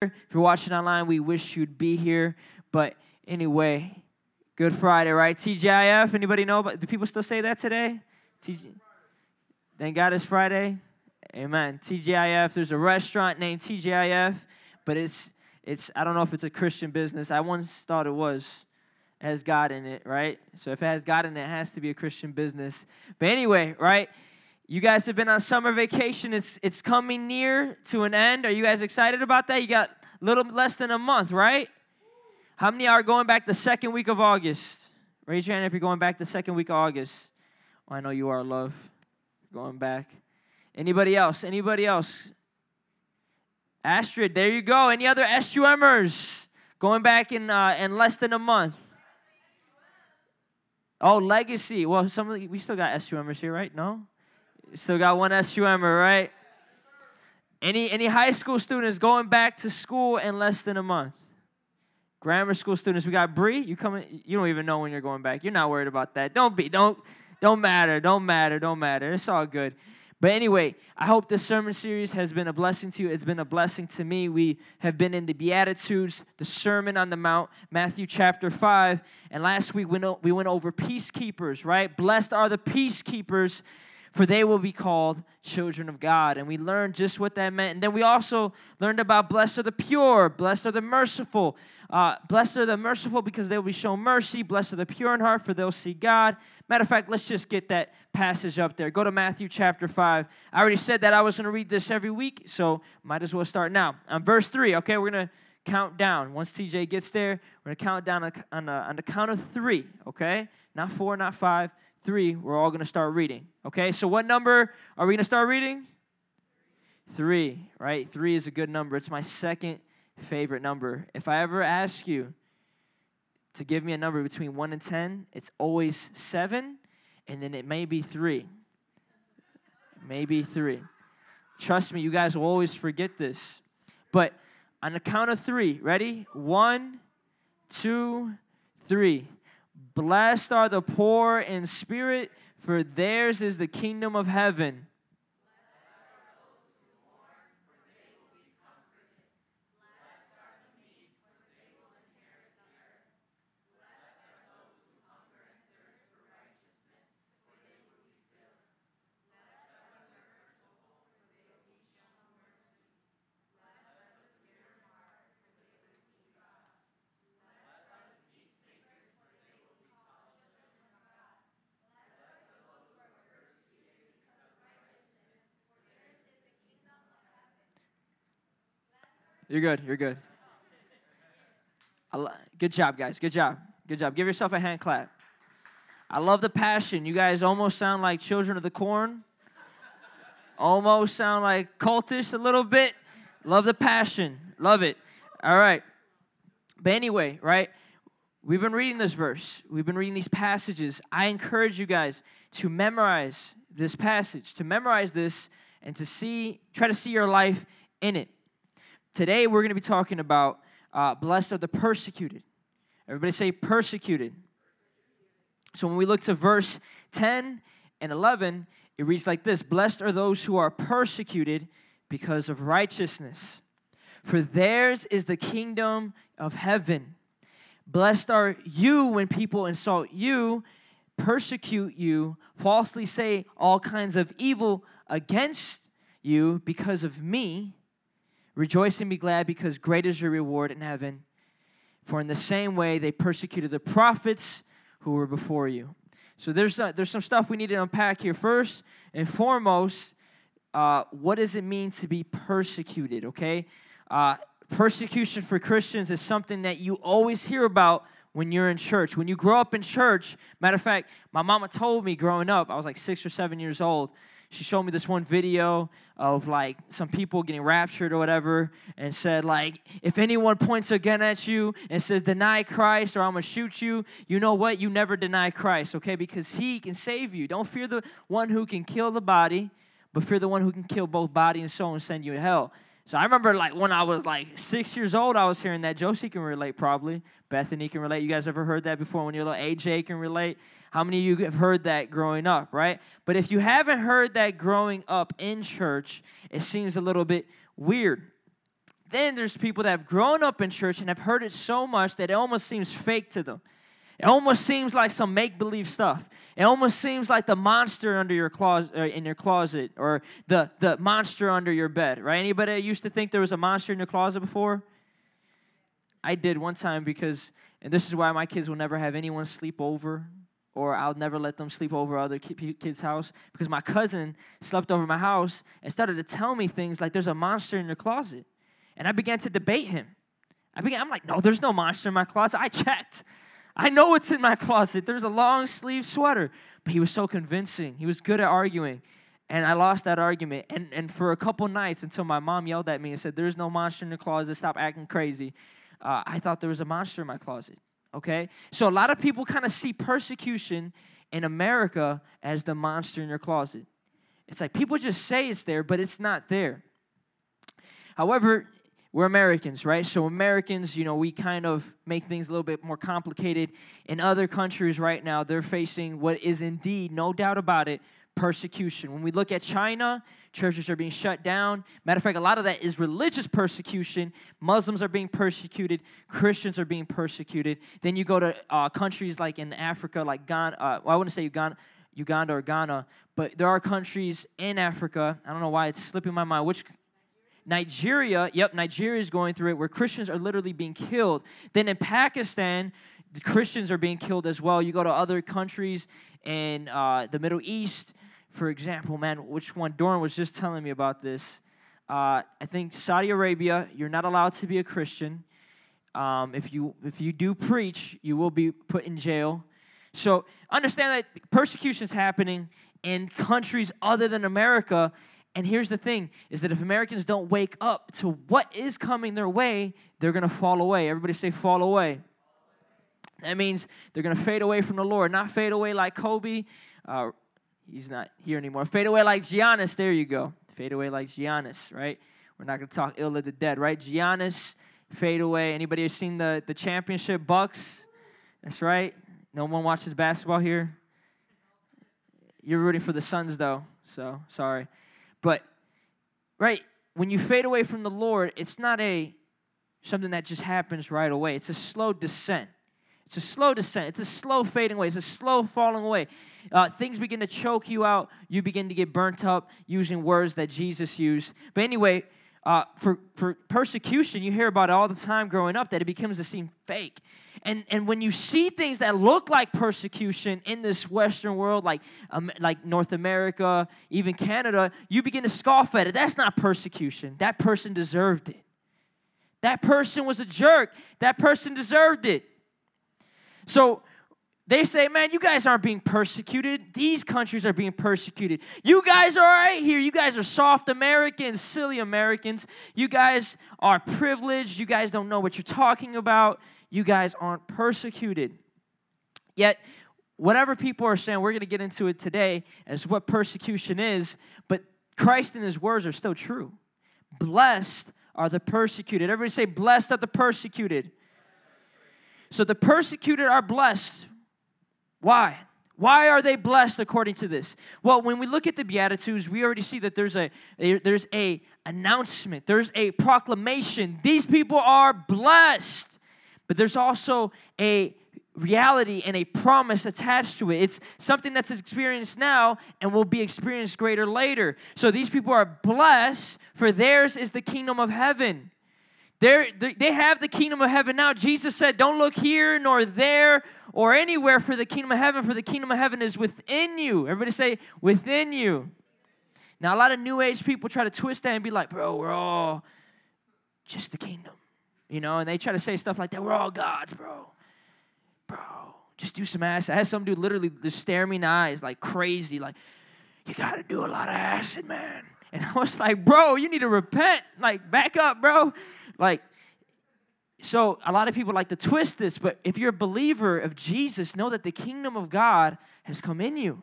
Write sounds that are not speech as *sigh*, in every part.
If you're watching online, we wish you'd be here. But anyway, Good Friday, right? TGIF. Anybody know? But do people still say that today? TG. Thank God it's Friday. Amen. TGIF. There's a restaurant named TGIF, but it's it's I don't know if it's a Christian business. I once thought it was. It has God in it, right? So if it has God in it, it has to be a Christian business. But anyway, right? You guys have been on summer vacation. It's it's coming near to an end. Are you guys excited about that? You got a little less than a month, right? How many are going back the second week of August? Raise your hand if you're going back the second week of August. Oh, I know you are, love. Going back. Anybody else? Anybody else? Astrid, there you go. Any other SUMers going back in uh, in less than a month? Oh, legacy. Well, some of we still got SUMers here, right? No. Still got one SUMer, right? Any any high school students going back to school in less than a month? Grammar school students, we got Bree. You coming? You don't even know when you're going back. You're not worried about that. Don't be. Don't don't matter. Don't matter. Don't matter. It's all good. But anyway, I hope this sermon series has been a blessing to you. It's been a blessing to me. We have been in the Beatitudes, the Sermon on the Mount, Matthew chapter 5. And last week we went over peacekeepers, right? Blessed are the peacekeepers for they will be called children of God. And we learned just what that meant. And then we also learned about blessed are the pure, blessed are the merciful. Uh, blessed are the merciful because they will be shown mercy. Blessed are the pure in heart, for they'll see God. Matter of fact, let's just get that passage up there. Go to Matthew chapter 5. I already said that I was going to read this every week, so might as well start now. On verse 3, okay, we're going to count down. Once TJ gets there, we're going to count down on, on the count of three, okay? Not four, not five three, we're all going to start reading. Okay, so what number are we going to start reading? Three, right? Three is a good number. It's my second favorite number. If I ever ask you to give me a number between one and 10, it's always seven, and then it may be three. Maybe three. Trust me, you guys will always forget this. But on the count of three, ready? One, two, three. Blessed are the poor in spirit, for theirs is the kingdom of heaven. You're good. You're good. Good job, guys. Good job. Good job. Give yourself a hand clap. I love the passion. You guys almost sound like children of the corn. Almost sound like cultish a little bit. Love the passion. Love it. All right. But anyway, right? We've been reading this verse. We've been reading these passages. I encourage you guys to memorize this passage, to memorize this and to see try to see your life in it. Today we're going to be talking about uh, blessed are the persecuted. Everybody say persecuted. So when we look to verse 10 and 11, it reads like this Blessed are those who are persecuted because of righteousness, for theirs is the kingdom of heaven. Blessed are you when people insult you, persecute you, falsely say all kinds of evil against you because of me. Rejoice and be glad because great is your reward in heaven. For in the same way they persecuted the prophets who were before you. So there's, uh, there's some stuff we need to unpack here. First and foremost, uh, what does it mean to be persecuted, okay? Uh, persecution for Christians is something that you always hear about when you're in church. When you grow up in church, matter of fact, my mama told me growing up, I was like six or seven years old, she showed me this one video of like some people getting raptured or whatever and said like if anyone points a gun at you and says deny christ or i'm gonna shoot you you know what you never deny christ okay because he can save you don't fear the one who can kill the body but fear the one who can kill both body and soul and send you to hell so I remember like when I was like six years old, I was hearing that. Josie can relate probably. Bethany can relate. You guys ever heard that before when you're little? AJ can relate. How many of you have heard that growing up, right? But if you haven't heard that growing up in church, it seems a little bit weird. then there's people that have grown up in church and have heard it so much that it almost seems fake to them. It almost seems like some make-believe stuff. It almost seems like the monster under your closet, uh, in your closet, or the the monster under your bed. Right? Anybody used to think there was a monster in your closet before? I did one time because, and this is why my kids will never have anyone sleep over, or I'll never let them sleep over other kids' house because my cousin slept over my house and started to tell me things like there's a monster in your closet, and I began to debate him. I began, I'm like, no, there's no monster in my closet. I checked. I know it's in my closet. There's a long sleeve sweater. But he was so convincing. He was good at arguing. And I lost that argument. And, and for a couple nights until my mom yelled at me and said, There's no monster in the closet. Stop acting crazy. Uh, I thought there was a monster in my closet. Okay? So a lot of people kind of see persecution in America as the monster in your closet. It's like people just say it's there, but it's not there. However, we're Americans, right? So, Americans, you know, we kind of make things a little bit more complicated. In other countries right now, they're facing what is indeed, no doubt about it, persecution. When we look at China, churches are being shut down. Matter of fact, a lot of that is religious persecution. Muslims are being persecuted, Christians are being persecuted. Then you go to uh, countries like in Africa, like Ghana, uh, well, I wouldn't say Uganda. Uganda or Ghana, but there are countries in Africa. I don't know why it's slipping my mind. Which Nigeria, yep, Nigeria is going through it where Christians are literally being killed. Then in Pakistan, Christians are being killed as well. You go to other countries in uh, the Middle East, for example, man, which one? Doran was just telling me about this. Uh, I think Saudi Arabia, you're not allowed to be a Christian. Um, if you if you do preach, you will be put in jail. So understand that persecution is happening in countries other than America, and here's the thing is that if Americans don't wake up to what is coming their way, they're to fall away. Everybody say fall away. That means they're to fade away from the Lord, not fade away like Kobe. Uh, he's not here anymore. Fade away like Giannis. There you go. Fade away like Giannis, right? We're not going to talk ill of the dead, right? Giannis, fade away. Anybody have seen the, the championship Bucks? That's right. No one watches basketball here. You're rooting for the Suns, though, so sorry. But, right, when you fade away from the Lord, it's not a something that just happens right away. It's a slow descent. It's a slow descent. It's a slow fading away. It's a slow falling away. Uh, things begin to choke you out. You begin to get burnt up using words that Jesus used. But anyway, uh, for, for persecution, you hear about it all the time growing up that it becomes to seem fake. And, and when you see things that look like persecution in this Western world, like, um, like North America, even Canada, you begin to scoff at it. That's not persecution. That person deserved it. That person was a jerk. That person deserved it. So they say, man, you guys aren't being persecuted. These countries are being persecuted. You guys are right here. You guys are soft Americans, silly Americans. You guys are privileged. You guys don't know what you're talking about. You guys aren't persecuted. Yet, whatever people are saying, we're going to get into it today as what persecution is, but Christ and his words are still true. Blessed are the persecuted. Everybody say, blessed are the persecuted. So the persecuted are blessed why? Why are they blessed according to this? Well, when we look at the Beatitudes, we already see that there's a, there's a announcement, there's a proclamation. These people are blessed. But there's also a reality and a promise attached to it. It's something that's experienced now and will be experienced greater later. So these people are blessed, for theirs is the kingdom of heaven. They're, they have the kingdom of heaven now. Jesus said, Don't look here nor there or anywhere for the kingdom of heaven, for the kingdom of heaven is within you. Everybody say, within you. Now, a lot of new age people try to twist that and be like, Bro, we're all just the kingdom. You know, and they try to say stuff like that. We're all gods, bro. Bro, just do some acid. I had some dude literally just stare me in the eyes like crazy, like, You got to do a lot of acid, man. And I was like, Bro, you need to repent. Like, back up, bro. Like, so a lot of people like to twist this, but if you're a believer of Jesus, know that the kingdom of God has come in you.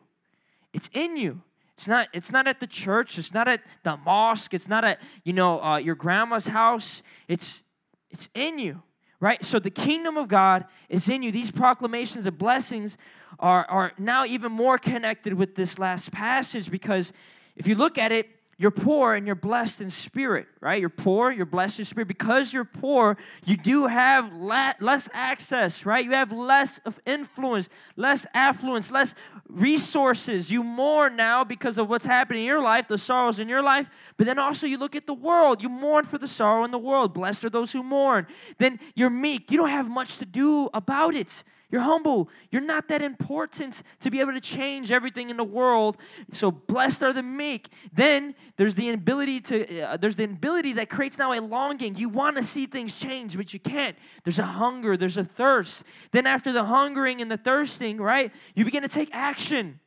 It's in you. It's not, it's not at the church. It's not at the mosque. It's not at, you know, uh, your grandma's house. It's, it's in you, right? So the kingdom of God is in you. These proclamations of blessings are, are now even more connected with this last passage because if you look at it, You're poor and you're blessed in spirit, right? You're poor, you're blessed in spirit. Because you're poor, you do have less access, right? You have less of influence, less affluence, less resources. You mourn now because of what's happening in your life, the sorrows in your life. But then also you look at the world. You mourn for the sorrow in the world. Blessed are those who mourn. Then you're meek. You don't have much to do about it. You're humble. You're not that important to be able to change everything in the world. So blessed are the meek. Then there's the ability to uh, there's the ability that creates now a longing. You want to see things change, but you can't. There's a hunger, there's a thirst. Then after the hungering and the thirsting, right? You begin to take action.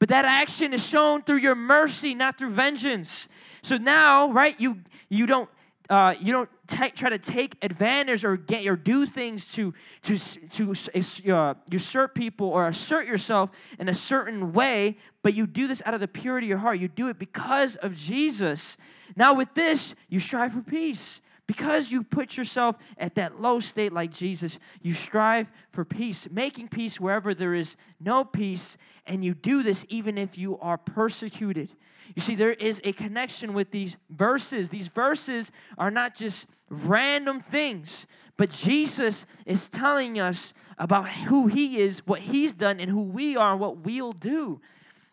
But that action is shown through your mercy, not through vengeance. So now, right, you you don't uh, you don't t- try to take advantage or get or do things to to to uh, usurp people or assert yourself in a certain way, but you do this out of the purity of your heart. You do it because of Jesus. Now, with this, you strive for peace. Because you put yourself at that low state like Jesus, you strive for peace, making peace wherever there is no peace, and you do this even if you are persecuted. You see, there is a connection with these verses. These verses are not just random things, but Jesus is telling us about who He is, what He's done, and who we are, and what we'll do.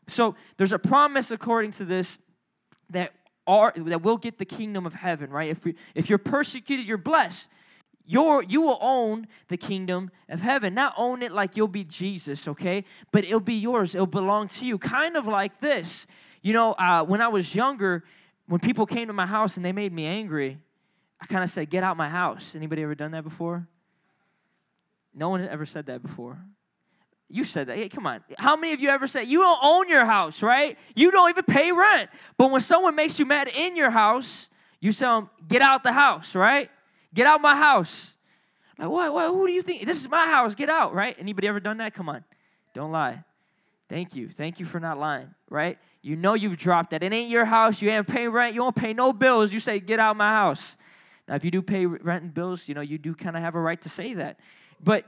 So there's a promise according to this that are that we'll get the kingdom of heaven, right? If we, if you're persecuted, you're blessed. You're, you will own the kingdom of heaven. Not own it like you'll be Jesus, okay? But it'll be yours. It'll belong to you. Kind of like this. You know, uh, when I was younger, when people came to my house and they made me angry, I kind of said, "Get out my house." Anybody ever done that before? No one ever said that before. You said that. Hey, come on. How many of you ever said you don't own your house, right? You don't even pay rent. But when someone makes you mad in your house, you tell them, "Get out the house," right? Get out my house. Like, what? What? Who do you think? This is my house. Get out, right? Anybody ever done that? Come on. Don't lie. Thank you. Thank you for not lying, right? You know you've dropped that. It ain't your house. You ain't paying rent. You don't pay no bills. You say, get out my house. Now, if you do pay rent and bills, you know, you do kind of have a right to say that. But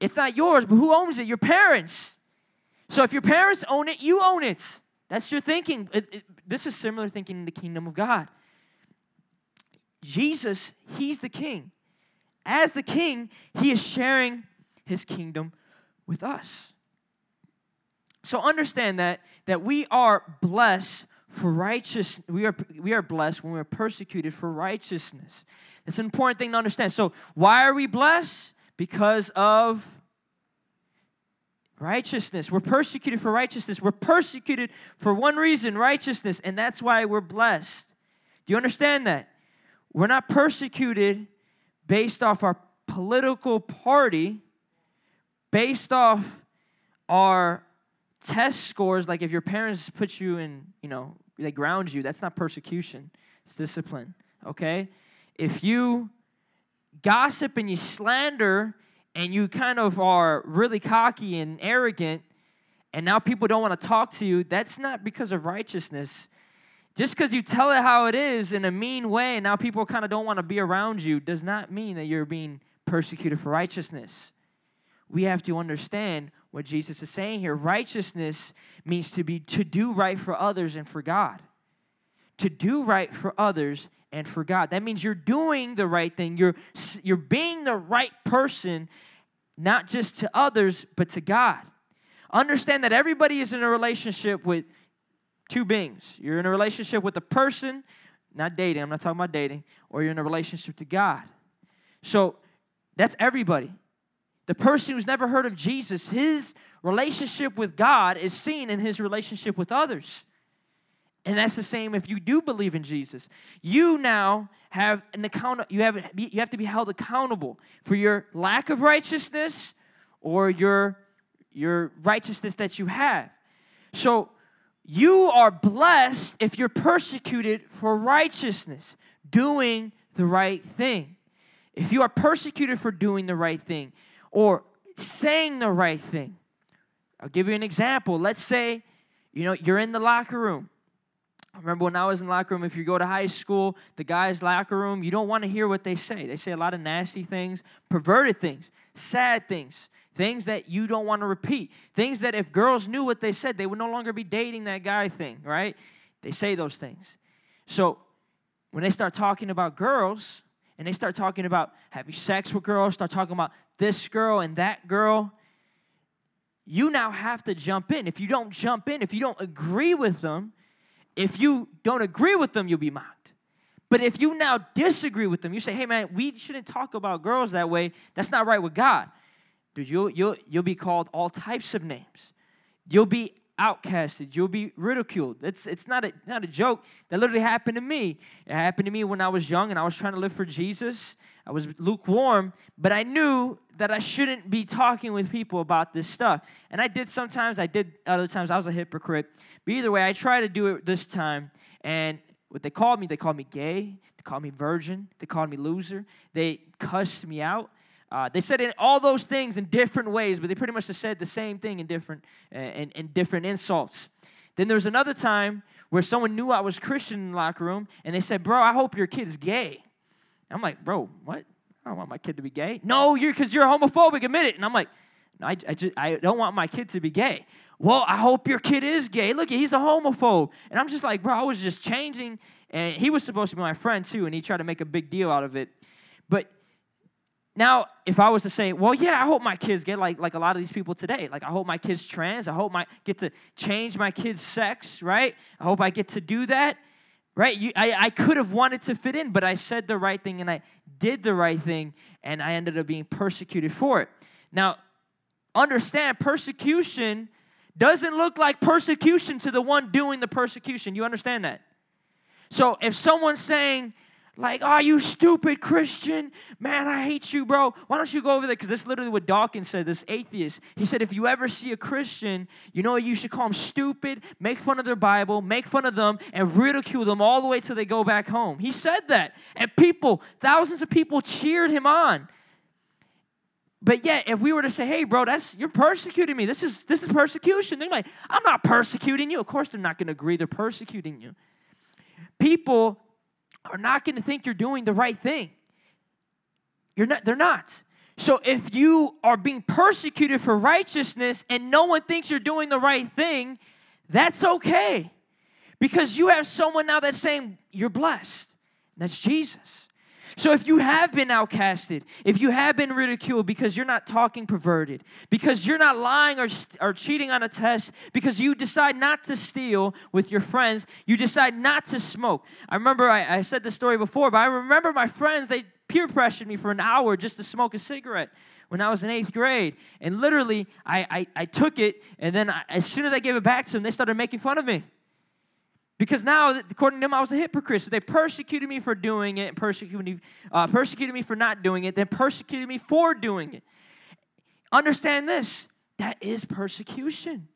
it's not yours, but who owns it? Your parents. So if your parents own it, you own it. That's your thinking. It, it, this is similar thinking in the kingdom of God. Jesus, he's the king. As the king, he is sharing his kingdom with us. So understand that that we are blessed for righteous we are we are blessed when we are persecuted for righteousness. It's an important thing to understand. So why are we blessed? Because of righteousness. We're persecuted for righteousness. We're persecuted for one reason, righteousness, and that's why we're blessed. Do you understand that? We're not persecuted based off our political party, based off our test scores, like if your parents put you in, you know, they ground you, that's not persecution, it's discipline, okay? If you gossip and you slander and you kind of are really cocky and arrogant, and now people don't want to talk to you, that's not because of righteousness. Just because you tell it how it is in a mean way, and now people kind of don't want to be around you, does not mean that you're being persecuted for righteousness. We have to understand what Jesus is saying here. Righteousness means to be to do right for others and for God. To do right for others and for God. That means you're doing the right thing. You're you're being the right person not just to others but to God. Understand that everybody is in a relationship with two beings. You're in a relationship with a person, not dating, I'm not talking about dating, or you're in a relationship to God. So that's everybody. The person who's never heard of Jesus, his relationship with God is seen in his relationship with others. And that's the same if you do believe in Jesus. You now have an account you have you have to be held accountable for your lack of righteousness or your your righteousness that you have. So you are blessed if you're persecuted for righteousness, doing the right thing. If you are persecuted for doing the right thing, or saying the right thing. I'll give you an example. Let's say, you know, you're in the locker room. I remember when I was in locker room, if you go to high school, the guys' locker room, you don't want to hear what they say. They say a lot of nasty things, perverted things, sad things, things that you don't want to repeat. Things that if girls knew what they said, they would no longer be dating that guy thing, right? They say those things. So when they start talking about girls and they start talking about having sex with girls, start talking about this girl and that girl, you now have to jump in. If you don't jump in, if you don't agree with them, if you don't agree with them, you'll be mocked. But if you now disagree with them, you say, hey man, we shouldn't talk about girls that way. That's not right with God. Dude, you'll, you'll, you'll be called all types of names. You'll be outcasted. You'll be ridiculed. It's, it's not, a, not a joke. That literally happened to me. It happened to me when I was young and I was trying to live for Jesus. I was lukewarm, but I knew that I shouldn't be talking with people about this stuff. And I did sometimes, I did other times. I was a hypocrite. But either way, I tried to do it this time. And what they called me, they called me gay, they called me virgin, they called me loser, they cussed me out. Uh, they said in all those things in different ways, but they pretty much just said the same thing in different uh, in, in different insults. Then there was another time where someone knew I was Christian in the locker room, and they said, "Bro, I hope your kid's gay." I'm like, "Bro, what? I don't want my kid to be gay." No, you're because you're homophobic. Admit it. And I'm like, I, I, just, I don't want my kid to be gay. Well, I hope your kid is gay. Look, he's a homophobe. And I'm just like, bro, I was just changing. And he was supposed to be my friend too, and he tried to make a big deal out of it. But now, if I was to say, well, yeah, I hope my kids get like, like a lot of these people today. Like, I hope my kids trans. I hope I get to change my kid's sex, right? I hope I get to do that, right? You, I, I could have wanted to fit in, but I said the right thing and I did the right thing, and I ended up being persecuted for it. Now, understand persecution doesn't look like persecution to the one doing the persecution. You understand that? So if someone's saying, like, oh, you stupid Christian. Man, I hate you, bro. Why don't you go over there? Because this is literally what Dawkins said, this atheist. He said, if you ever see a Christian, you know you should call them stupid, make fun of their Bible, make fun of them, and ridicule them all the way till they go back home. He said that. And people, thousands of people cheered him on. But yet, if we were to say, hey, bro, that's you're persecuting me. This is this is persecution. They're like, I'm not persecuting you. Of course, they're not going to agree. They're persecuting you. People are not going to think you're doing the right thing. You're not, they're not. So if you are being persecuted for righteousness and no one thinks you're doing the right thing, that's okay. Because you have someone now that's saying you're blessed. That's Jesus. So if you have been outcasted, if you have been ridiculed because you're not talking perverted, because you're not lying or, or cheating on a test, because you decide not to steal with your friends, you decide not to smoke. I remember I, I said this story before, but I remember my friends, they peer pressured me for an hour just to smoke a cigarette when I was in eighth grade. And literally, I, I, I took it, and then I, as soon as I gave it back to them, they started making fun of me. Because now, according to them, I was a hypocrite. So they persecuted me for doing it, persecuted me, uh, persecuted me for not doing it, then persecuted me for doing it. Understand this that is persecution.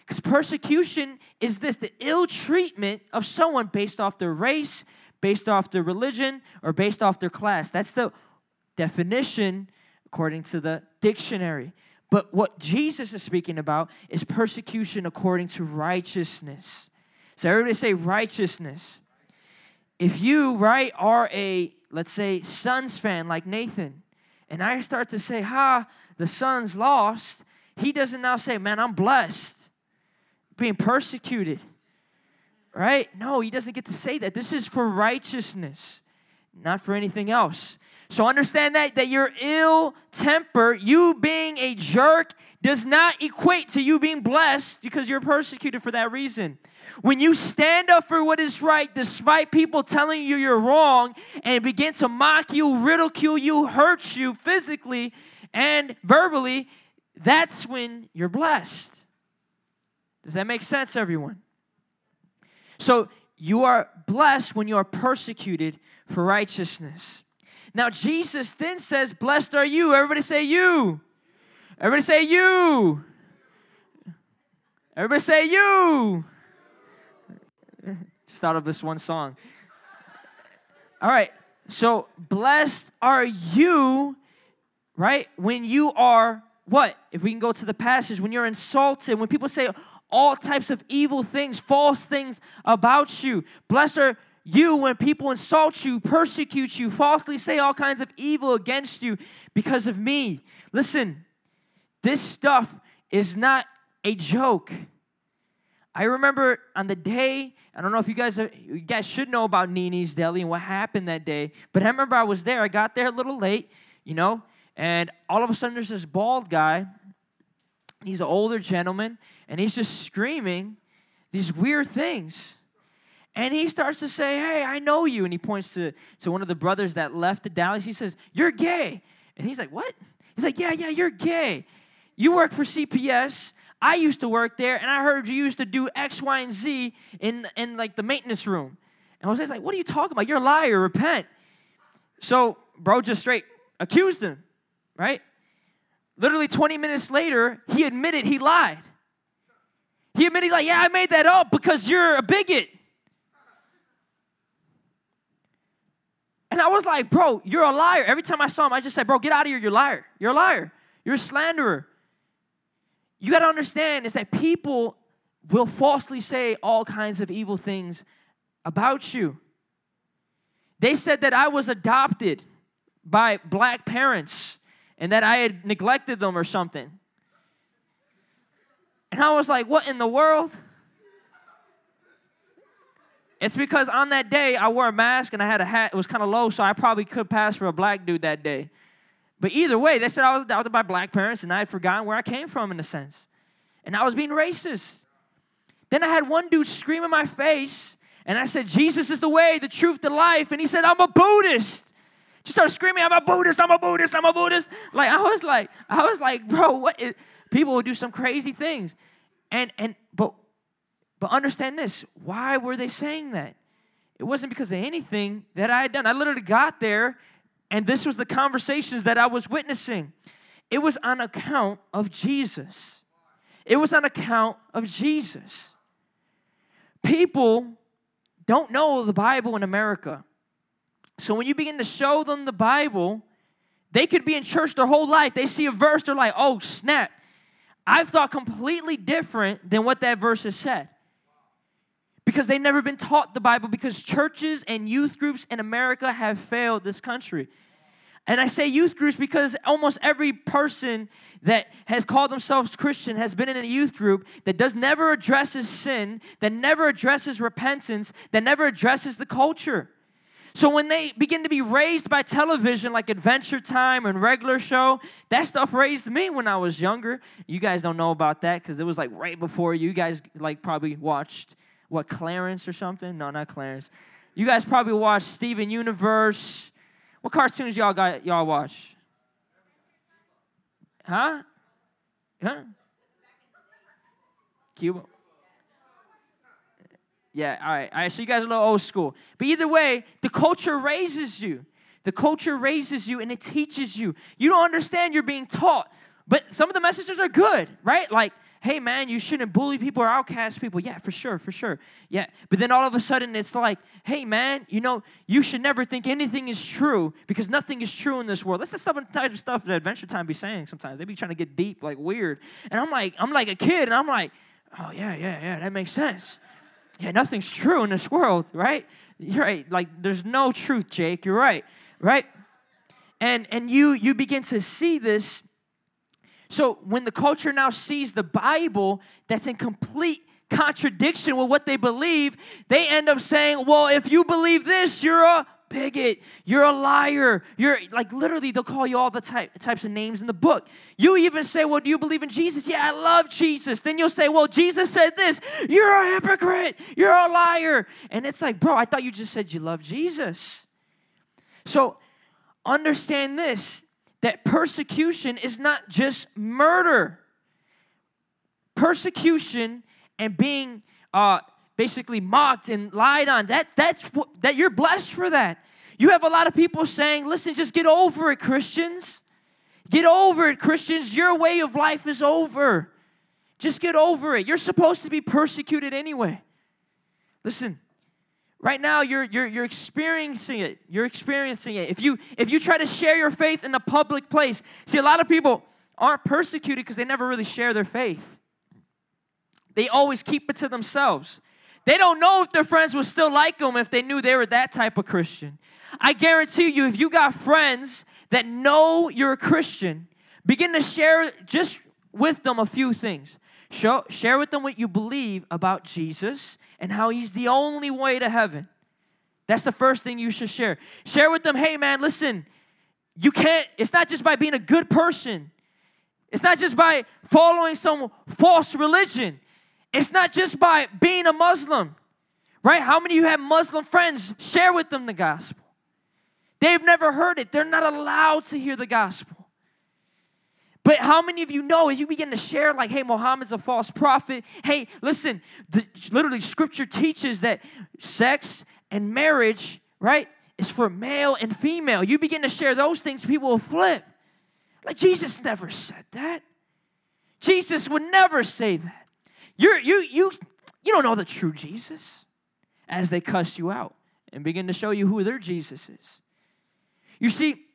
Because persecution is this the ill treatment of someone based off their race, based off their religion, or based off their class. That's the definition according to the dictionary. But what Jesus is speaking about is persecution according to righteousness. So everybody say righteousness. If you, right, are a, let's say, Suns fan like Nathan, and I start to say, ha, the Suns lost, he doesn't now say, man, I'm blessed, being persecuted. Right? No, he doesn't get to say that. This is for righteousness, not for anything else. So understand that that your ill temper, you being a jerk, does not equate to you being blessed because you're persecuted for that reason. When you stand up for what is right, despite people telling you you're wrong, and begin to mock you, ridicule you, hurt you physically and verbally, that's when you're blessed. Does that make sense, everyone? So you are blessed when you are persecuted for righteousness. Now, Jesus then says, Blessed are you. Everybody say you. Everybody say you. Everybody say you. Just Start of this one song. All right. So blessed are you, right? When you are what? If we can go to the passage, when you're insulted, when people say all types of evil things, false things about you. Blessed are you when people insult you, persecute you, falsely say all kinds of evil against you because of me. Listen, this stuff is not a joke. I remember on the day, I don't know if you guys uh, you guys should know about Nini's Deli and what happened that day, but I remember I was there. I got there a little late, you know, and all of a sudden there's this bald guy. He's an older gentleman, and he's just screaming these weird things. And he starts to say, Hey, I know you. And he points to, to one of the brothers that left the Dallas. He says, You're gay. And he's like, What? He's like, Yeah, yeah, you're gay. You work for CPS. I used to work there, and I heard you used to do X, Y, and Z in, in like the maintenance room. And Jose's like, What are you talking about? You're a liar. Repent. So, bro just straight accused him, right? Literally 20 minutes later, he admitted he lied. He admitted, like, yeah, I made that up because you're a bigot. And I was like, bro, you're a liar. Every time I saw him, I just said, bro, get out of here. You're a liar. You're a liar. You're a slanderer. You got to understand is that people will falsely say all kinds of evil things about you. They said that I was adopted by black parents and that I had neglected them or something. And I was like, what in the world? It's because on that day I wore a mask and I had a hat. It was kind of low, so I probably could pass for a black dude that day. But either way, they said I was adopted by black parents and I had forgotten where I came from in a sense. And I was being racist. Then I had one dude scream in my face and I said, Jesus is the way, the truth, the life. And he said, I'm a Buddhist. Just started screaming, I'm a Buddhist, I'm a Buddhist, I'm a Buddhist. Like I was like, I was like, bro, what is, people would do some crazy things. And and but but understand this why were they saying that? It wasn't because of anything that I had done. I literally got there, and this was the conversations that I was witnessing. It was on account of Jesus. It was on account of Jesus. People don't know the Bible in America. So when you begin to show them the Bible, they could be in church their whole life. They see a verse, they're like, oh, snap. I've thought completely different than what that verse has said because they've never been taught the Bible because churches and youth groups in America have failed this country. And I say youth groups because almost every person that has called themselves Christian has been in a youth group that does never addresses sin, that never addresses repentance, that never addresses the culture. So when they begin to be raised by television like Adventure Time and regular show, that stuff raised me when I was younger. You guys don't know about that because it was like right before you guys like probably watched what Clarence or something? No, not Clarence. You guys probably watched Steven Universe. What cartoons y'all got y'all watch? Huh? Huh? Cuba. Yeah, all right. All right, so you guys are a little old school. But either way, the culture raises you. The culture raises you and it teaches you. You don't understand you're being taught. But some of the messages are good, right? Like hey man, you shouldn't bully people or outcast people. Yeah, for sure, for sure. Yeah. But then all of a sudden it's like, hey man, you know, you should never think anything is true because nothing is true in this world. That's the stuff, type of stuff that Adventure Time be saying sometimes. They be trying to get deep, like weird. And I'm like, I'm like a kid, and I'm like, oh yeah, yeah, yeah, that makes sense. Yeah, nothing's true in this world, right? You're right. Like there's no truth, Jake. You're right, right? And and you you begin to see this so when the culture now sees the Bible that's in complete contradiction with what they believe, they end up saying, well, if you believe this, you're a bigot, you're a liar, you're like literally they'll call you all the type, types of names in the book. You even say, Well, do you believe in Jesus? Yeah, I love Jesus. Then you'll say, Well, Jesus said this, you're a hypocrite, you're a liar. And it's like, bro, I thought you just said you love Jesus. So understand this that persecution is not just murder. Persecution and being uh, basically mocked and lied on, that, that's what, that you're blessed for that. You have a lot of people saying, listen, just get over it, Christians. Get over it, Christians. Your way of life is over. Just get over it. You're supposed to be persecuted anyway. Listen, Right now, you're, you're, you're experiencing it. You're experiencing it. If you, if you try to share your faith in a public place, see, a lot of people aren't persecuted because they never really share their faith. They always keep it to themselves. They don't know if their friends would still like them if they knew they were that type of Christian. I guarantee you, if you got friends that know you're a Christian, begin to share just with them a few things. Show, share with them what you believe about Jesus and how he's the only way to heaven. That's the first thing you should share. Share with them, hey man, listen, you can't, it's not just by being a good person, it's not just by following some false religion, it's not just by being a Muslim, right? How many of you have Muslim friends? Share with them the gospel. They've never heard it, they're not allowed to hear the gospel. But how many of you know as you begin to share, like, hey, Muhammad's a false prophet? Hey, listen, the, literally, scripture teaches that sex and marriage, right, is for male and female. You begin to share those things, people will flip. Like, Jesus never said that. Jesus would never say that. You're, you, you, you don't know the true Jesus as they cuss you out and begin to show you who their Jesus is. You see,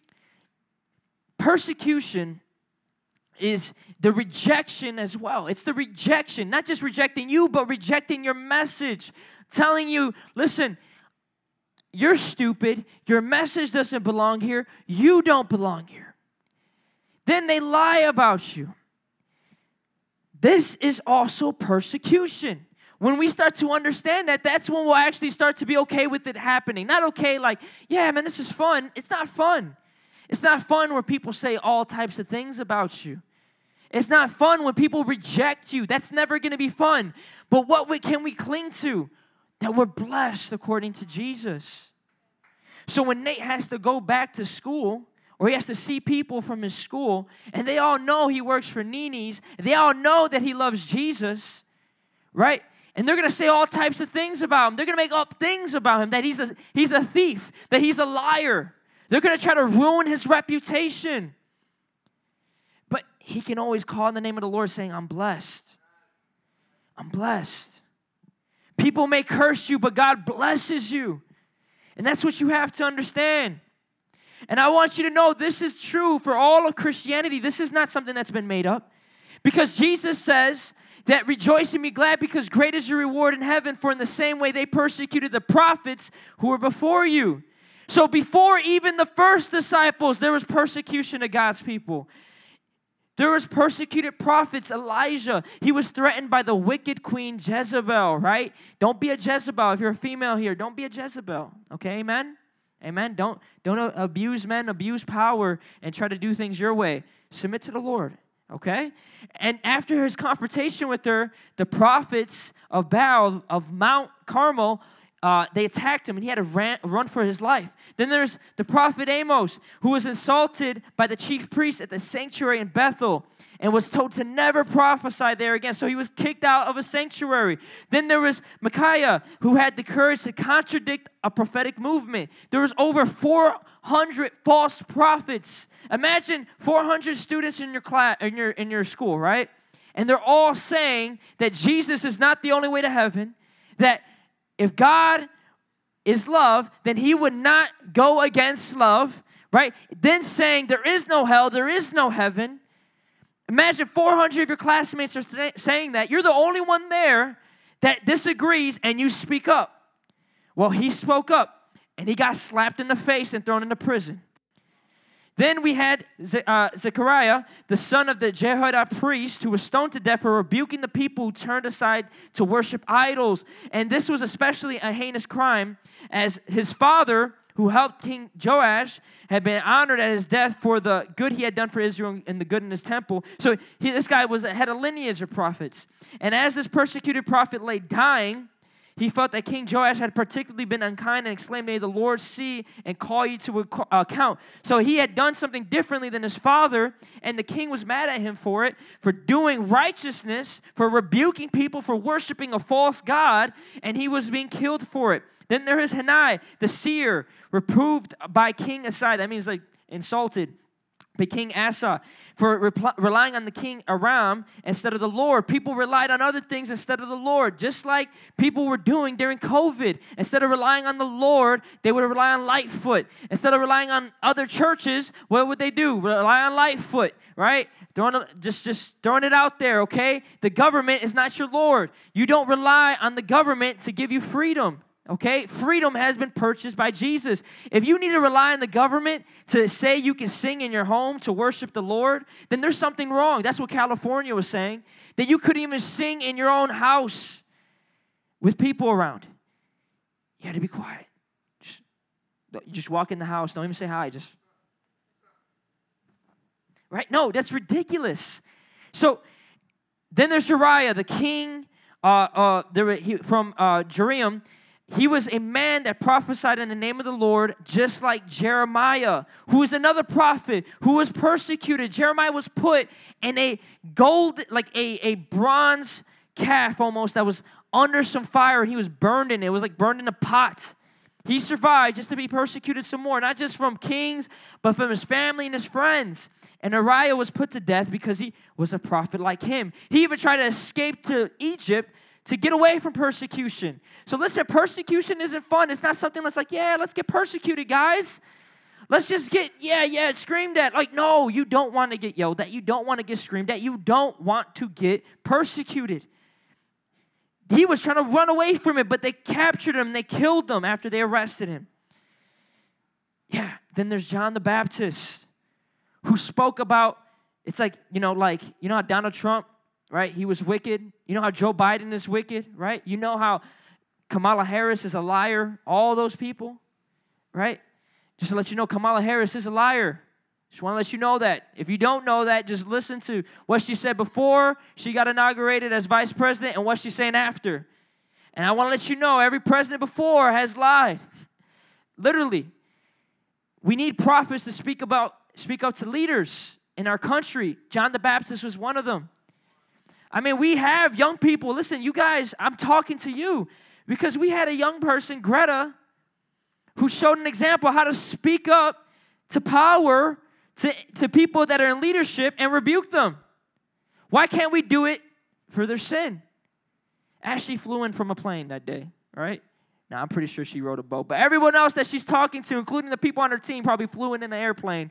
persecution is the rejection as well. It's the rejection, not just rejecting you, but rejecting your message, telling you, listen, you're stupid, your message doesn't belong here, you don't belong here. Then they lie about you. This is also persecution. When we start to understand that, that's when we'll actually start to be okay with it happening. Not okay, like, yeah, man, this is fun. It's not fun. It's not fun where people say all types of things about you. It's not fun when people reject you. That's never going to be fun. But what can we cling to? That we're blessed according to Jesus. So when Nate has to go back to school, or he has to see people from his school, and they all know he works for Nini's, they all know that he loves Jesus, right? And they're gonna say all types of things about him. They're gonna make up things about him that he's a, he's a thief, that he's a liar. They're gonna try to ruin his reputation But he can always call in the name of the Lord saying, I'm blessed. I'm blessed. People may curse you, but God blesses you. And that's what you have to understand. And I want you to know this is true for all of Christianity. This is not something that's been made up. Because Jesus says that rejoice and be glad because great is your reward in heaven, for in the same way they persecuted the prophets who were before you. So before even the first disciples, there was persecution of God's people. There was persecuted prophets, Elijah. He was threatened by the wicked queen Jezebel, right? Don't be a Jezebel. If you're a female here, don't be a Jezebel. Okay, amen? Amen. Don't don't abuse men, abuse power, and try to do things your way. Submit to the Lord. Okay? And after his confrontation with her, the prophets of Baal of Mount Carmel uh, they attacked him and he had to ran, run for his life. Then there's the prophet Amos, who was insulted by the chief priest at the sanctuary in Bethel and was told to never prophesy there again. So he was kicked out of a sanctuary. Then there was Micaiah, who had the courage to contradict a prophetic movement. There was over 400 false prophets. Imagine 400 students in your class, in your in your school, right? And they're all saying that Jesus is not the only way to heaven, that if God is love, then he would not go against love, right? Then saying there is no hell, there is no heaven. Imagine 400 of your classmates are say, saying that. You're the only one there that disagrees and you speak up. Well, he spoke up and he got slapped in the face and thrown into prison. Then we had uh, Zechariah, the son of the Jehoiada priest, who was stoned to death for rebuking the people who turned aside to worship idols. And this was especially a heinous crime, as his father, who helped King Joash, had been honored at his death for the good he had done for Israel and the good in his temple. So he, this guy was had a lineage of prophets. And as this persecuted prophet lay dying, he felt that King Joash had particularly been unkind and exclaimed, May the Lord see and call you to uh, account. So he had done something differently than his father, and the king was mad at him for it, for doing righteousness, for rebuking people for worshiping a false God, and he was being killed for it. Then there is Hanai, the seer, reproved by King Asa. That means like insulted but King Asa, for relying on the king Aram instead of the Lord. People relied on other things instead of the Lord, just like people were doing during COVID. Instead of relying on the Lord, they would rely on Lightfoot. Instead of relying on other churches, what would they do? Rely on Lightfoot, right? Throwing just, just throwing it out there, okay? The government is not your Lord. You don't rely on the government to give you freedom, Okay? Freedom has been purchased by Jesus. If you need to rely on the government to say you can sing in your home to worship the Lord, then there's something wrong. That's what California was saying. That you couldn't even sing in your own house with people around. You had to be quiet. Just, just walk in the house, don't even say hi, just. Right? No, that's ridiculous. So then there's Uriah, the king uh, uh, there, he, from uh, Jerusalem he was a man that prophesied in the name of the Lord, just like Jeremiah, who is another prophet who was persecuted. Jeremiah was put in a gold, like a, a bronze calf almost, that was under some fire, and he was burned in it. It was like burned in a pot. He survived just to be persecuted some more, not just from kings, but from his family and his friends. And Uriah was put to death because he was a prophet like him. He even tried to escape to Egypt to get away from persecution. So listen, persecution isn't fun. It's not something that's like, yeah, let's get persecuted, guys. Let's just get, yeah, yeah, screamed at. Like, no, you don't want to get yelled at. You don't want to get screamed at. You don't want to get persecuted. He was trying to run away from it, but they captured him. They killed him after they arrested him. Yeah, then there's John the Baptist who spoke about, it's like, you know, like, you know how Donald Trump right? He was wicked. You know how Joe Biden is wicked, right? You know how Kamala Harris is a liar, all those people, right? Just to let you know, Kamala Harris is a liar. Just want to let you know that. If you don't know that, just listen to what she said before she got inaugurated as vice president and what she's saying after. And I want to let you know every president before has lied. *laughs* Literally. We need prophets to speak about speak up to leaders in our country. John the Baptist was one of them. I mean, we have young people. Listen, you guys, I'm talking to you because we had a young person, Greta, who showed an example how to speak up to power to, to people that are in leadership and rebuke them. Why can't we do it for their sin? Ashley flew in from a plane that day, right? Now, I'm pretty sure she rode a boat, but everyone else that she's talking to, including the people on her team, probably flew in in an airplane.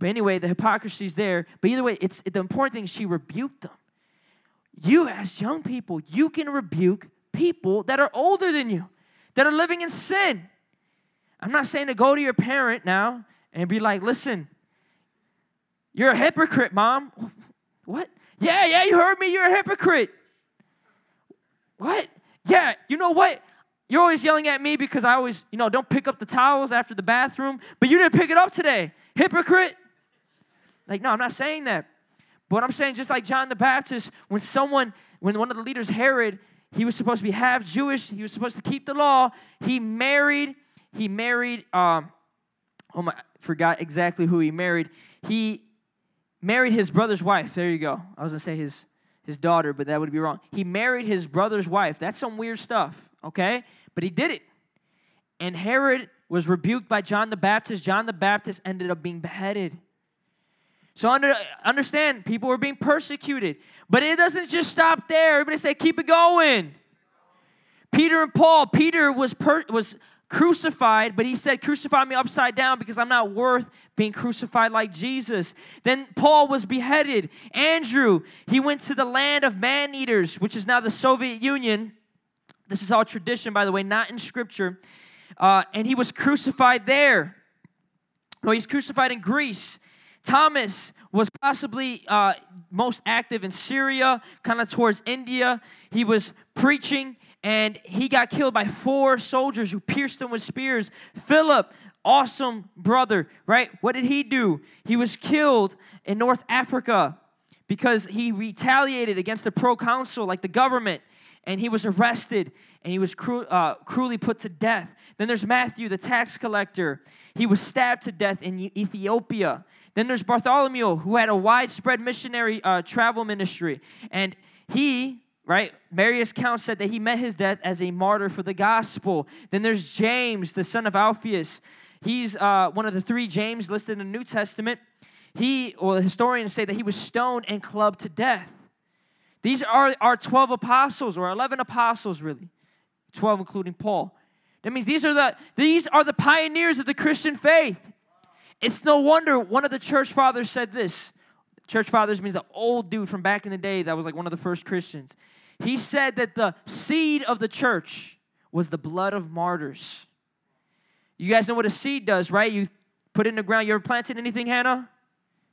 But anyway, the hypocrisy's there. But either way, it's the important thing she rebuked them you as young people, you can rebuke people that are older than you, that are living in sin. I'm not saying to go to your parent now and be like, listen, you're a hypocrite, mom. What? Yeah, yeah, you heard me, you're a hypocrite. What? Yeah, you know what? You're always yelling at me because I always, you know, don't pick up the towels after the bathroom, but you didn't pick it up today. Hypocrite. Like, no, I'm not saying that. But I'm saying, just like John the Baptist, when someone, when one of the leaders, Herod, he was supposed to be half Jewish, he was supposed to keep the law, he married, he married, um, oh my, forgot exactly who he married. He married his brother's wife. There you go. I was gonna say his his daughter, but that would be wrong. He married his brother's wife. That's some weird stuff, okay? But he did it. And Herod was rebuked by John the Baptist. John the Baptist ended up being beheaded. So under, understand, people were being persecuted. But it doesn't just stop there. Everybody say, keep it going. Peter and Paul. Peter was, per, was crucified, but he said, Crucify me upside down because I'm not worth being crucified like Jesus. Then Paul was beheaded. Andrew, he went to the land of man eaters, which is now the Soviet Union. This is all tradition, by the way, not in scripture. Uh, and he was crucified there. No, he's crucified in Greece. Thomas was possibly uh, most active in Syria, kind of towards India. He was preaching and he got killed by four soldiers who pierced him with spears. Philip, awesome brother, right? What did he do? He was killed in North Africa because he retaliated against the proconsul, like the government, and he was arrested and he was cru- uh, cruelly put to death. Then there's Matthew, the tax collector. He was stabbed to death in Ethiopia. Then there's Bartholomew, who had a widespread missionary uh, travel ministry. And he, right, Marius Count said that he met his death as a martyr for the gospel. Then there's James, the son of Alphaeus. He's uh, one of the three James listed in the New Testament. He, or historians say that he was stoned and clubbed to death. These are our 12 apostles, or 11 apostles, really. 12 including Paul. That means these are the, these are the pioneers of the Christian faith. It's no wonder one of the church fathers said this. Church fathers means an old dude from back in the day that was like one of the first Christians. He said that the seed of the church was the blood of martyrs. You guys know what a seed does, right? You put it in the ground. You ever planted anything, Hannah?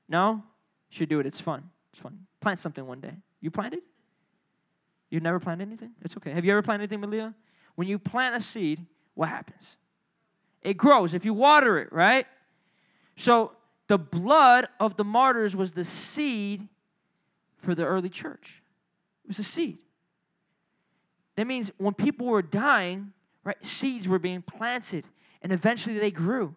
No? You should do it. It's fun. It's fun. Plant something one day. You planted? You've never planted anything? It's okay. Have you ever planted anything, Malia? When you plant a seed, what happens? It grows if you water it, right? So the blood of the martyrs was the seed for the early church. It was a seed. That means when people were dying, right, seeds were being planted and eventually they grew.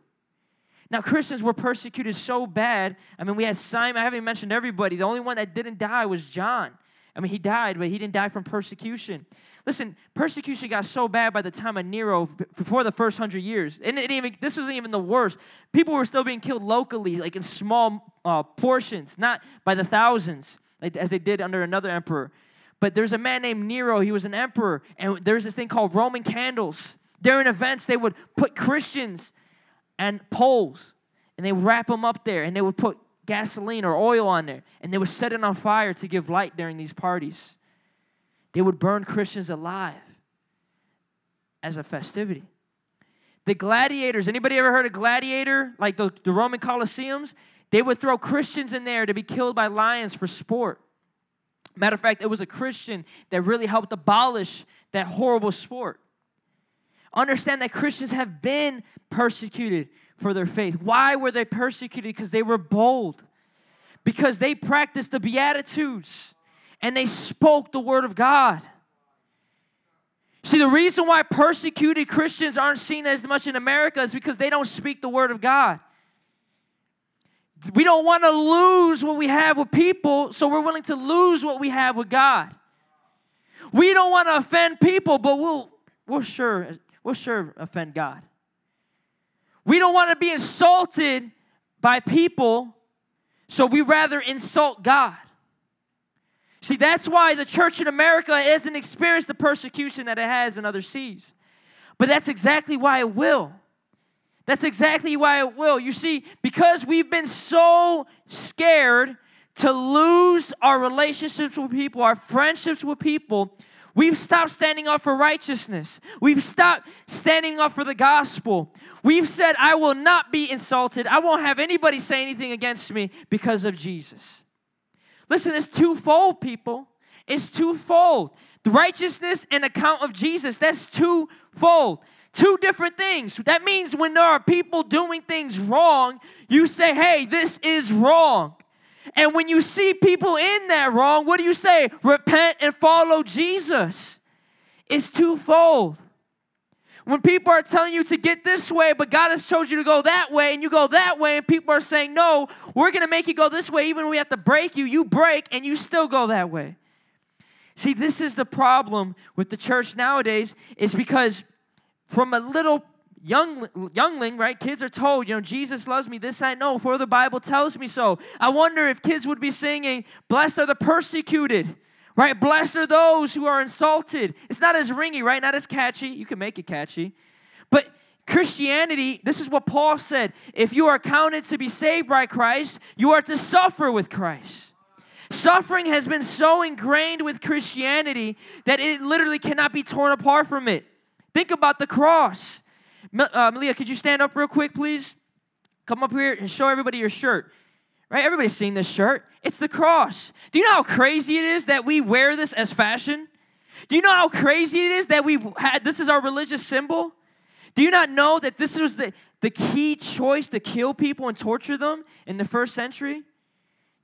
Now, Christians were persecuted so bad. I mean, we had Simon, I haven't mentioned everybody. The only one that didn't die was John. I mean, he died, but he didn't die from persecution. Listen, persecution got so bad by the time of Nero, before the first hundred years. And even, this wasn't even the worst. People were still being killed locally, like in small uh, portions, not by the thousands, like, as they did under another emperor. But there's a man named Nero. He was an emperor, and there's this thing called Roman candles. During events, they would put Christians and poles, and they would wrap them up there, and they would put gasoline or oil on there, and they would set it on fire to give light during these parties. They would burn Christians alive as a festivity. The gladiators, anybody ever heard of gladiator? Like the, the Roman Colosseums? They would throw Christians in there to be killed by lions for sport. Matter of fact, it was a Christian that really helped abolish that horrible sport. Understand that Christians have been persecuted for their faith. Why were they persecuted? Because they were bold, because they practiced the Beatitudes and they spoke the Word of God. See, the reason why persecuted Christians aren't seen as much in America is because they don't speak the Word of God. We don't want to lose what we have with people, so we're willing to lose what we have with God. We don't want to offend people, but we'll, we'll sure we'll sure offend God. We don't want to be insulted by people, so we rather insult God. See, that's why the church in America hasn't experienced the persecution that it has in other seas. But that's exactly why it will. That's exactly why it will. You see, because we've been so scared to lose our relationships with people, our friendships with people, we've stopped standing up for righteousness. We've stopped standing up for the gospel. We've said, I will not be insulted. I won't have anybody say anything against me because of Jesus. Listen, it's twofold, people. It's twofold. The righteousness and account of Jesus, that's twofold. Two different things. That means when there are people doing things wrong, you say, hey, this is wrong. And when you see people in that wrong, what do you say? Repent and follow Jesus. It's twofold. When people are telling you to get this way, but God has told you to go that way, and you go that way, and people are saying, No, we're gonna make you go this way, even when we have to break you, you break and you still go that way. See, this is the problem with the church nowadays, is because from a little young youngling, right? Kids are told, you know, Jesus loves me. This I know, for the Bible tells me so. I wonder if kids would be singing, "Blessed are the persecuted." right? Blessed are those who are insulted. It's not as ringy, right? Not as catchy. You can make it catchy. But Christianity, this is what Paul said if you are counted to be saved by Christ, you are to suffer with Christ. Suffering has been so ingrained with Christianity that it literally cannot be torn apart from it. Think about the cross. Uh, Malia, could you stand up real quick, please? Come up here and show everybody your shirt. Right? Everybody's seen this shirt. It's the cross. Do you know how crazy it is that we wear this as fashion? Do you know how crazy it is that we had this is our religious symbol? Do you not know that this was the, the key choice to kill people and torture them in the first century?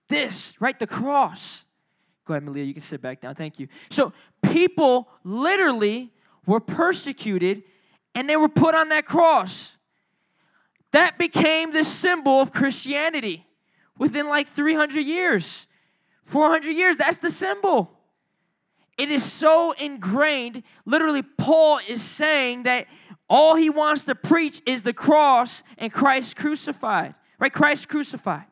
This, right? The cross. Go ahead, Malia, you can sit back down. Thank you. So, people literally were persecuted and they were put on that cross. That became the symbol of Christianity within like 300 years, 400 years. That's the symbol. It is so ingrained. Literally, Paul is saying that all he wants to preach is the cross and Christ crucified, right? Christ crucified.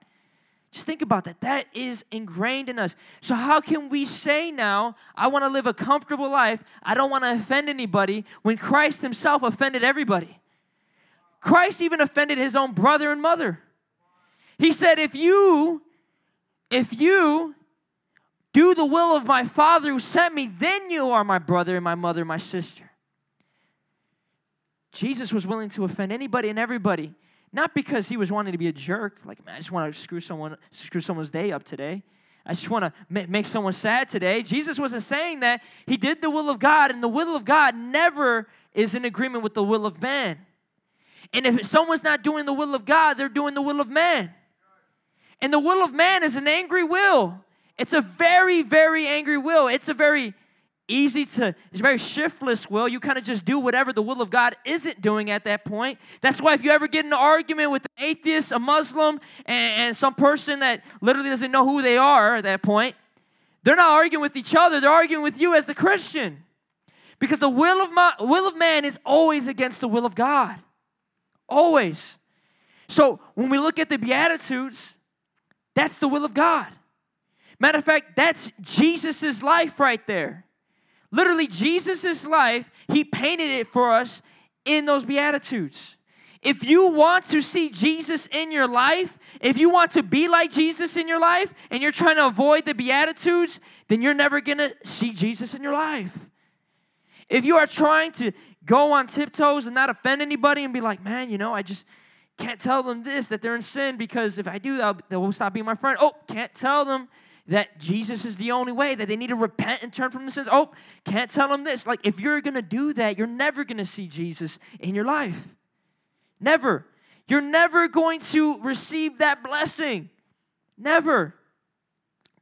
Just think about that. That is ingrained in us. So, how can we say now, I want to live a comfortable life, I don't want to offend anybody, when Christ himself offended everybody? Christ even offended his own brother and mother. He said, if you, if you do the will of my Father who sent me, then you are my brother and my mother, and my sister. Jesus was willing to offend anybody and everybody, not because he was wanting to be a jerk, like, man, I just want to screw someone, screw someone's day up today. I just want to make someone sad today. Jesus wasn't saying that. He did the will of God, and the will of God never is in agreement with the will of man. And if someone's not doing the will of God, they're doing the will of man. And the will of man is an angry will. It's a very, very angry will. It's a very easy to, it's very shiftless will. You kind of just do whatever the will of God isn't doing at that point. That's why if you ever get in an argument with an atheist, a Muslim, and, and some person that literally doesn't know who they are at that point, they're not arguing with each other, they're arguing with you as the Christian. Because the will of, my, will of man is always against the will of God. Always. So when we look at the Beatitudes, that's the will of God. Matter of fact, that's Jesus' life right there. Literally, Jesus' life, he painted it for us in those Beatitudes. If you want to see Jesus in your life, if you want to be like Jesus in your life, and you're trying to avoid the Beatitudes, then you're never gonna see Jesus in your life. If you are trying to go on tiptoes and not offend anybody and be like, man, you know, I just can't tell them this, that they're in sin, because if I do, they will stop being my friend. Oh, can't tell them that Jesus is the only way, that they need to repent and turn from the sins. Oh, can't tell them this. Like, if you're going to do that, you're never going to see Jesus in your life. Never. You're never going to receive that blessing. Never.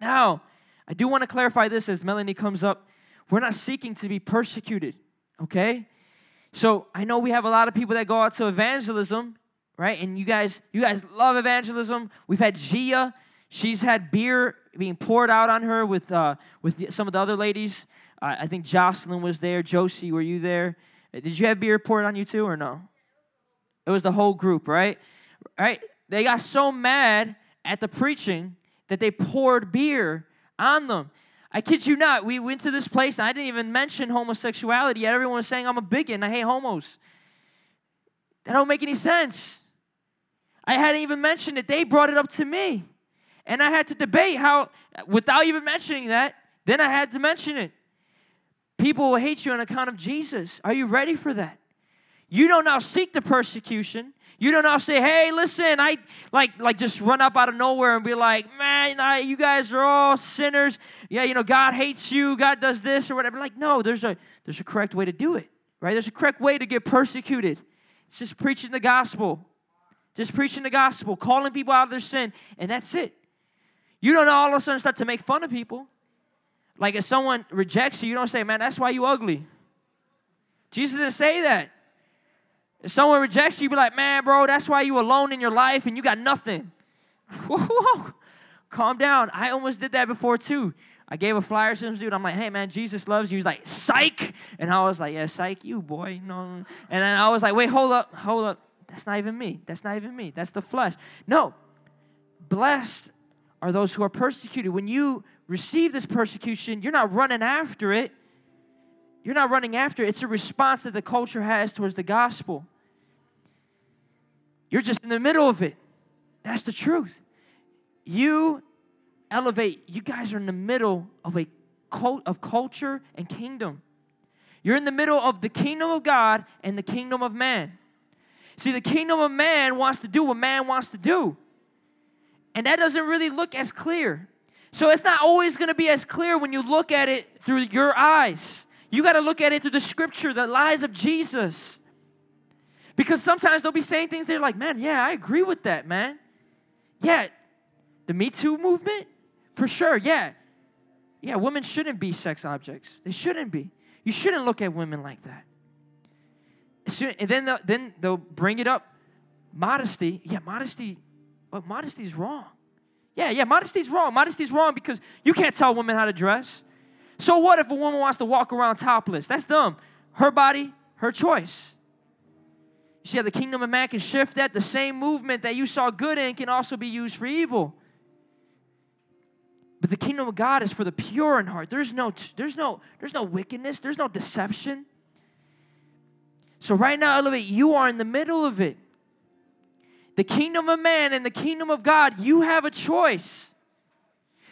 Now, I do want to clarify this as Melanie comes up. We're not seeking to be persecuted, okay? So I know we have a lot of people that go out to evangelism, right? And you guys, you guys love evangelism. We've had Gia. She's had beer being poured out on her with, uh, with some of the other ladies. Uh, I think Jocelyn was there. Josie, were you there? Did you have beer poured on you too, or no? It was the whole group, right? Right? They got so mad at the preaching that they poured beer on them. I kid you not. We went to this place. And I didn't even mention homosexuality yet. Everyone was saying I'm a bigot and I hate homos. That don't make any sense. I hadn't even mentioned it. They brought it up to me. And I had to debate how, without even mentioning that, then I had to mention it. People will hate you on account of Jesus. Are you ready for that? You don't now seek the persecution. You don't now say, "Hey, listen, I like like just run up out of nowhere and be like, man, I, you guys are all sinners. Yeah, you know, God hates you. God does this or whatever." Like, no, there's a there's a correct way to do it, right? There's a correct way to get persecuted. It's just preaching the gospel, just preaching the gospel, calling people out of their sin, and that's it. You don't know all of a sudden start to make fun of people. Like if someone rejects you, you don't say, man, that's why you ugly. Jesus didn't say that. If someone rejects you, you be like, man, bro, that's why you alone in your life and you got nothing. *laughs* Whoa, calm down. I almost did that before too. I gave a flyer to some dude. I'm like, hey man, Jesus loves you. He's like, psych. And I was like, yeah, psych you, boy. No. And then I was like, wait, hold up, hold up. That's not even me. That's not even me. That's the flesh. No. Blessed are those who are persecuted. When you receive this persecution, you're not running after it. You're not running after it. It's a response that the culture has towards the gospel. You're just in the middle of it. That's the truth. You elevate, you guys are in the middle of a cult of culture and kingdom. You're in the middle of the kingdom of God and the kingdom of man. See, the kingdom of man wants to do what man wants to do. And that doesn't really look as clear. So it's not always going to be as clear when you look at it through your eyes. You got to look at it through the scripture, the lies of Jesus. Because sometimes they'll be saying things they're like, man, yeah, I agree with that, man. Yeah, the Me Too movement, for sure, yeah. Yeah, women shouldn't be sex objects. They shouldn't be. You shouldn't look at women like that. And then they'll, then they'll bring it up. Modesty, yeah, modesty but modesty is wrong. Yeah, yeah, modesty is wrong. Modesty is wrong because you can't tell women how to dress. So what if a woman wants to walk around topless? That's dumb. Her body, her choice. You see how the kingdom of man can shift that? The same movement that you saw good in can also be used for evil. But the kingdom of God is for the pure in heart. There's no, there's no, there's no wickedness, there's no deception. So right now, Elevate, you are in the middle of it the kingdom of man and the kingdom of God, you have a choice.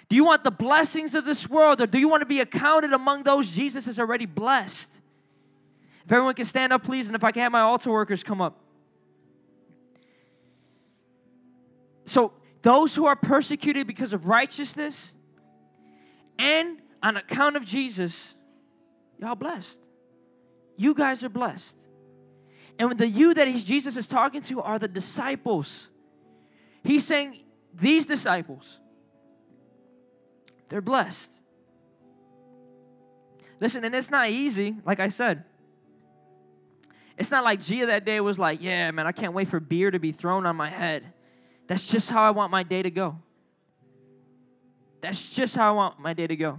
Do you want the blessings of this world or do you want to be accounted among those Jesus has already blessed? If everyone can stand up, please, and if I can have my altar workers come up. So, those who are persecuted because of righteousness and on account of Jesus, y'all blessed. You guys are blessed. And the you that he's, Jesus is talking to are the disciples. He's saying, These disciples, they're blessed. Listen, and it's not easy, like I said. It's not like Gia that day was like, Yeah, man, I can't wait for beer to be thrown on my head. That's just how I want my day to go. That's just how I want my day to go.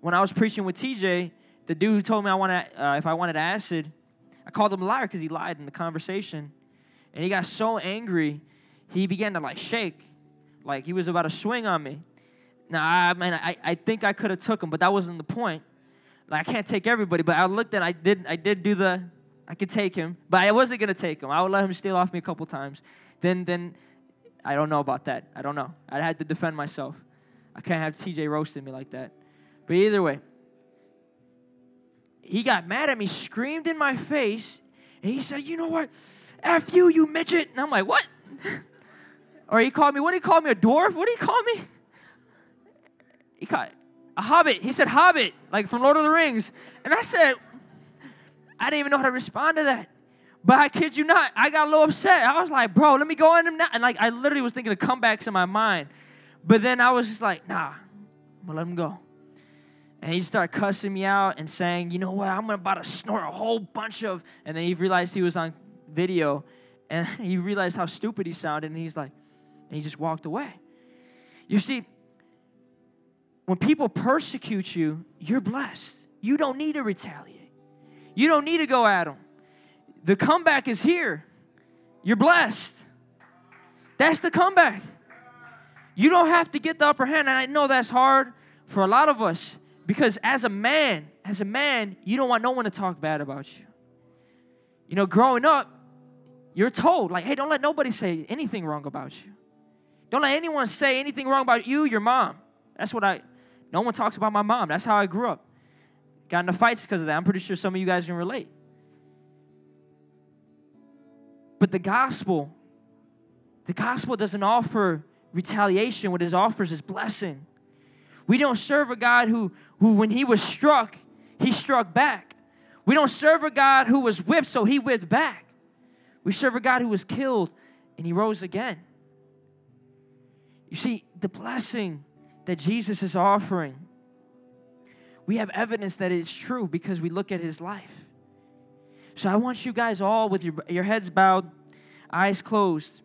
When I was preaching with TJ, the dude who told me I wanted, uh, if I wanted acid, I called him a liar because he lied in the conversation. And he got so angry, he began to like shake, like he was about to swing on me. Now, I mean, I, I think I could have took him, but that wasn't the point. Like, I can't take everybody, but I looked at, I did, I did do the, I could take him, but I wasn't gonna take him. I would let him steal off me a couple times. Then, then, I don't know about that. I don't know. I had to defend myself. I can't have TJ roasting me like that. But either way, he got mad at me, screamed in my face, and he said, "You know what? F you, you midget." And I'm like, "What?" *laughs* or he called me. What did he call me? A dwarf? What did he call me? He called a hobbit. He said hobbit, like from Lord of the Rings. And I said, I didn't even know how to respond to that. But I kid you not, I got a little upset. I was like, bro, let me go in him now. And like I literally was thinking of comebacks in my mind. But then I was just like, nah, I'm gonna let him go. And he started cussing me out and saying, you know what, I'm about to snort a whole bunch of and then he realized he was on video and *laughs* he realized how stupid he sounded, and he's like, and he just walked away. You see, when people persecute you, you're blessed. You don't need to retaliate. You don't need to go at them. The comeback is here. You're blessed. That's the comeback. You don't have to get the upper hand. And I know that's hard for a lot of us because as a man, as a man, you don't want no one to talk bad about you. You know, growing up, you're told, like, hey, don't let nobody say anything wrong about you. Don't let anyone say anything wrong about you, your mom. That's what I, no one talks about my mom. That's how I grew up. Got into fights because of that. I'm pretty sure some of you guys can relate. But the gospel, the gospel doesn't offer retaliation. What it offers is blessing. We don't serve a God who, who when he was struck, he struck back. We don't serve a God who was whipped, so he whipped back. We serve a God who was killed and he rose again. You see, the blessing that Jesus is offering, we have evidence that it's true because we look at his life. So I want you guys all with your, your heads bowed, eyes closed.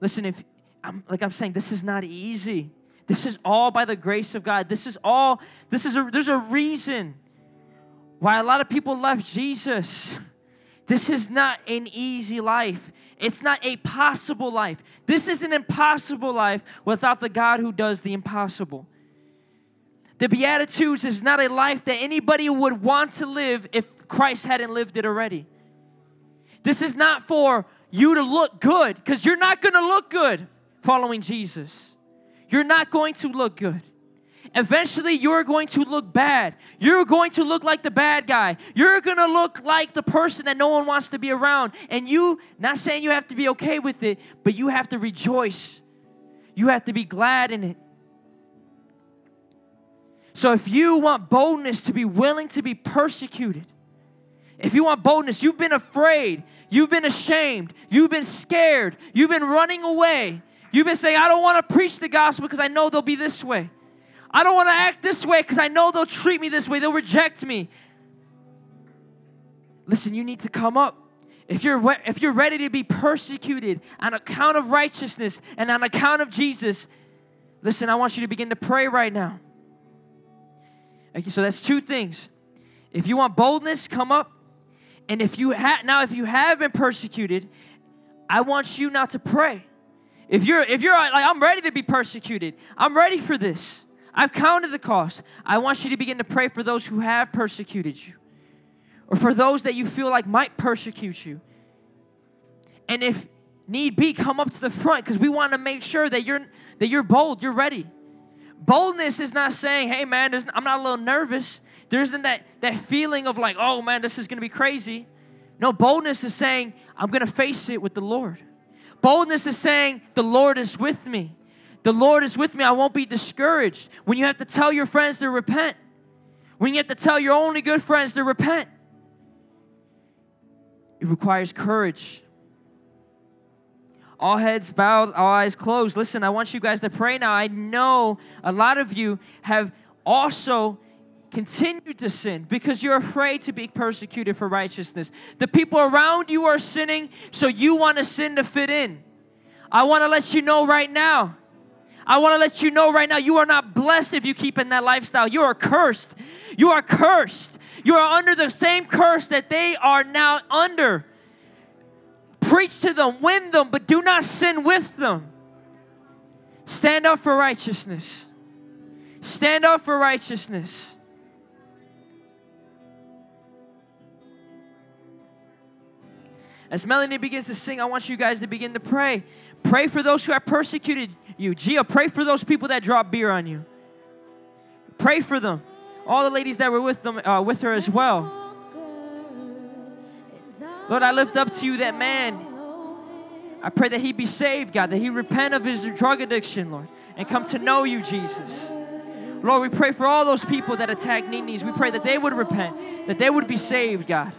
Listen, if I'm like I'm saying, this is not easy. This is all by the grace of God. This is all, this is a there's a reason why a lot of people left Jesus. This is not an easy life. It's not a possible life. This is an impossible life without the God who does the impossible. The Beatitudes is not a life that anybody would want to live if Christ hadn't lived it already. This is not for you to look good because you're not going to look good following Jesus. You're not going to look good. Eventually, you're going to look bad. You're going to look like the bad guy. You're going to look like the person that no one wants to be around. And you, not saying you have to be okay with it, but you have to rejoice. You have to be glad in it. So, if you want boldness to be willing to be persecuted, if you want boldness, you've been afraid, you've been ashamed, you've been scared, you've been running away, you've been saying, I don't want to preach the gospel because I know they'll be this way. I don't want to act this way because I know they'll treat me this way, they'll reject me. Listen, you need to come up. If you're, if you're ready to be persecuted on account of righteousness and on account of Jesus, listen, I want you to begin to pray right now. Okay, so that's two things. If you want boldness, come up. And if you have now, if you have been persecuted, I want you now to pray. If you're if you're like I'm ready to be persecuted, I'm ready for this. I've counted the cost. I want you to begin to pray for those who have persecuted you, or for those that you feel like might persecute you. And if need be, come up to the front because we want to make sure that you're that you're bold, you're ready. Boldness is not saying, hey man, I'm not a little nervous. There isn't that, that feeling of like, oh man, this is gonna be crazy. No, boldness is saying, I'm gonna face it with the Lord. Boldness is saying, the Lord is with me. The Lord is with me. I won't be discouraged. When you have to tell your friends to repent, when you have to tell your only good friends to repent, it requires courage. All heads bowed, all eyes closed. Listen, I want you guys to pray now. I know a lot of you have also continued to sin because you're afraid to be persecuted for righteousness. The people around you are sinning, so you want to sin to fit in. I want to let you know right now. I want to let you know right now you are not blessed if you keep in that lifestyle. You are cursed. You are cursed. You are under the same curse that they are now under. Preach to them, win them, but do not sin with them. Stand up for righteousness. Stand up for righteousness. As Melanie begins to sing, I want you guys to begin to pray. Pray for those who have persecuted you. Gia, pray for those people that drop beer on you. Pray for them. All the ladies that were with them, uh, with her as well. Lord, I lift up to you that man. I pray that he be saved, God, that he repent of his drug addiction, Lord, and come to know you, Jesus. Lord, we pray for all those people that attack Nini's. We pray that they would repent, that they would be saved, God.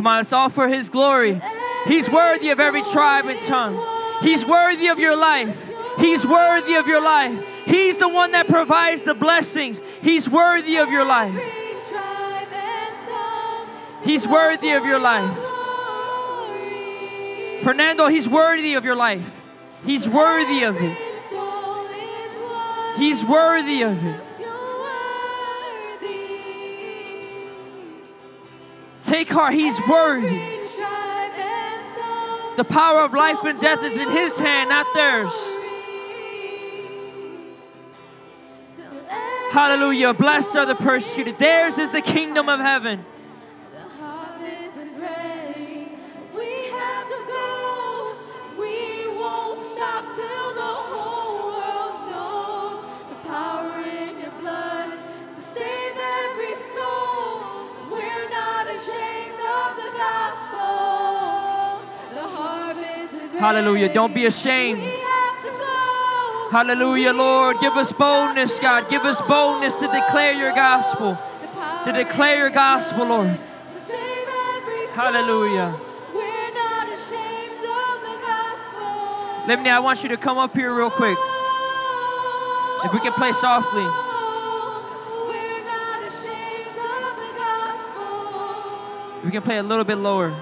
Come on, it's all for his glory. He's worthy of every tribe and tongue. He's worthy of your life. He's worthy of your life. He's the one that provides the blessings. He's worthy of your life. He's worthy of your life. Fernando, he's worthy of your life. He's worthy of it. He's worthy of it. Heart, he's worthy. Every tribe and tongue. The power of life and death is in his hand, not theirs. Hallelujah. Blessed are the persecuted. Theirs is the kingdom of heaven. Hallelujah. Don't be ashamed. Hallelujah, Lord. Give us boldness, God. Give us boldness to declare your gospel. To declare your gospel, Lord. Hallelujah. We're not ashamed of the gospel. Limni, I want you to come up here real quick. If we can play softly. We can play a little bit lower.